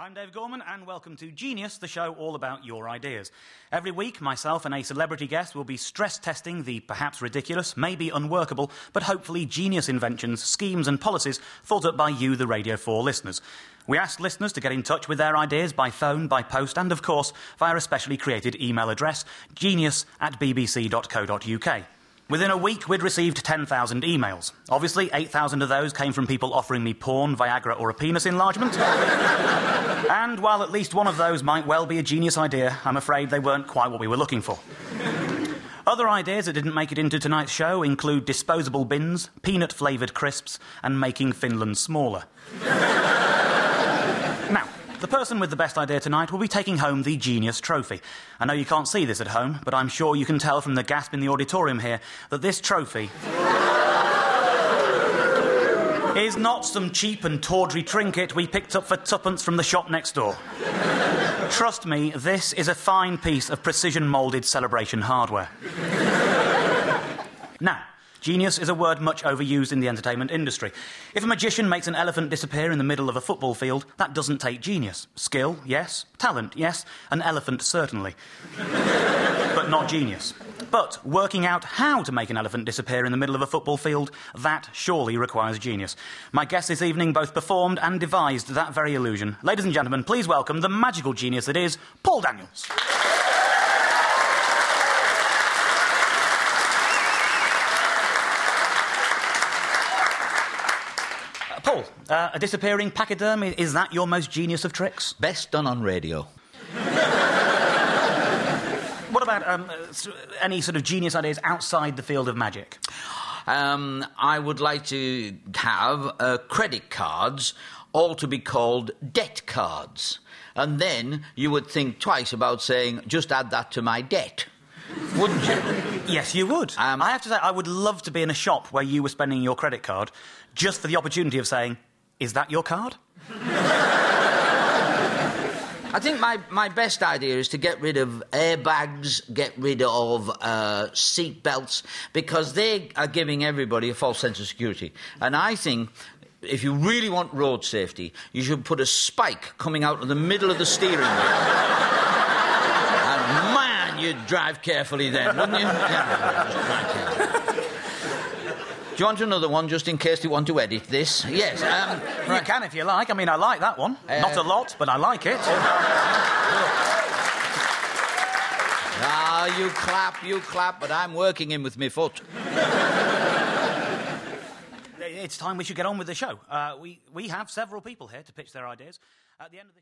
I'm Dave Gorman, and welcome to Genius, the show all about your ideas. Every week, myself and a celebrity guest will be stress testing the perhaps ridiculous, maybe unworkable, but hopefully genius inventions, schemes, and policies thought up by you, the Radio 4 listeners. We asked listeners to get in touch with their ideas by phone, by post, and of course, via a specially created email address genius at bbc.co.uk. Within a week, we'd received 10,000 emails. Obviously, 8,000 of those came from people offering me porn, Viagra, or a penis enlargement. and while at least one of those might well be a genius idea, I'm afraid they weren't quite what we were looking for. Other ideas that didn't make it into tonight's show include disposable bins, peanut flavoured crisps, and making Finland smaller. Person with the best idea tonight will be taking home the Genius Trophy. I know you can't see this at home, but I'm sure you can tell from the gasp in the auditorium here that this trophy is not some cheap and tawdry trinket we picked up for tuppence from the shop next door. Trust me, this is a fine piece of precision moulded celebration hardware. now, Genius is a word much overused in the entertainment industry. If a magician makes an elephant disappear in the middle of a football field, that doesn't take genius. Skill, yes. Talent, yes. An elephant, certainly. but not genius. But working out how to make an elephant disappear in the middle of a football field, that surely requires genius. My guest this evening both performed and devised that very illusion. Ladies and gentlemen, please welcome the magical genius that is Paul Daniels. Paul, uh, a disappearing pachyderm, is that your most genius of tricks? Best done on radio. what about um, any sort of genius ideas outside the field of magic? Um, I would like to have uh, credit cards all to be called debt cards. And then you would think twice about saying, just add that to my debt. Wouldn't you? Yes, you would. Um, I have to say, I would love to be in a shop where you were spending your credit card just for the opportunity of saying, Is that your card? I think my, my best idea is to get rid of airbags, get rid of uh, seat belts, because they are giving everybody a false sense of security. And I think if you really want road safety, you should put a spike coming out of the middle of the steering wheel. You'd drive carefully then, wouldn't you? Yeah, Do you want another one just in case you want to edit this? Yes. Um, right. You can if you like. I mean, I like that one. Uh, Not a lot, but I like it. Ah, you clap, you clap, but I'm working in with my foot. It's time we should get on with the show. Uh, we, we have several people here to pitch their ideas. At the end of the show...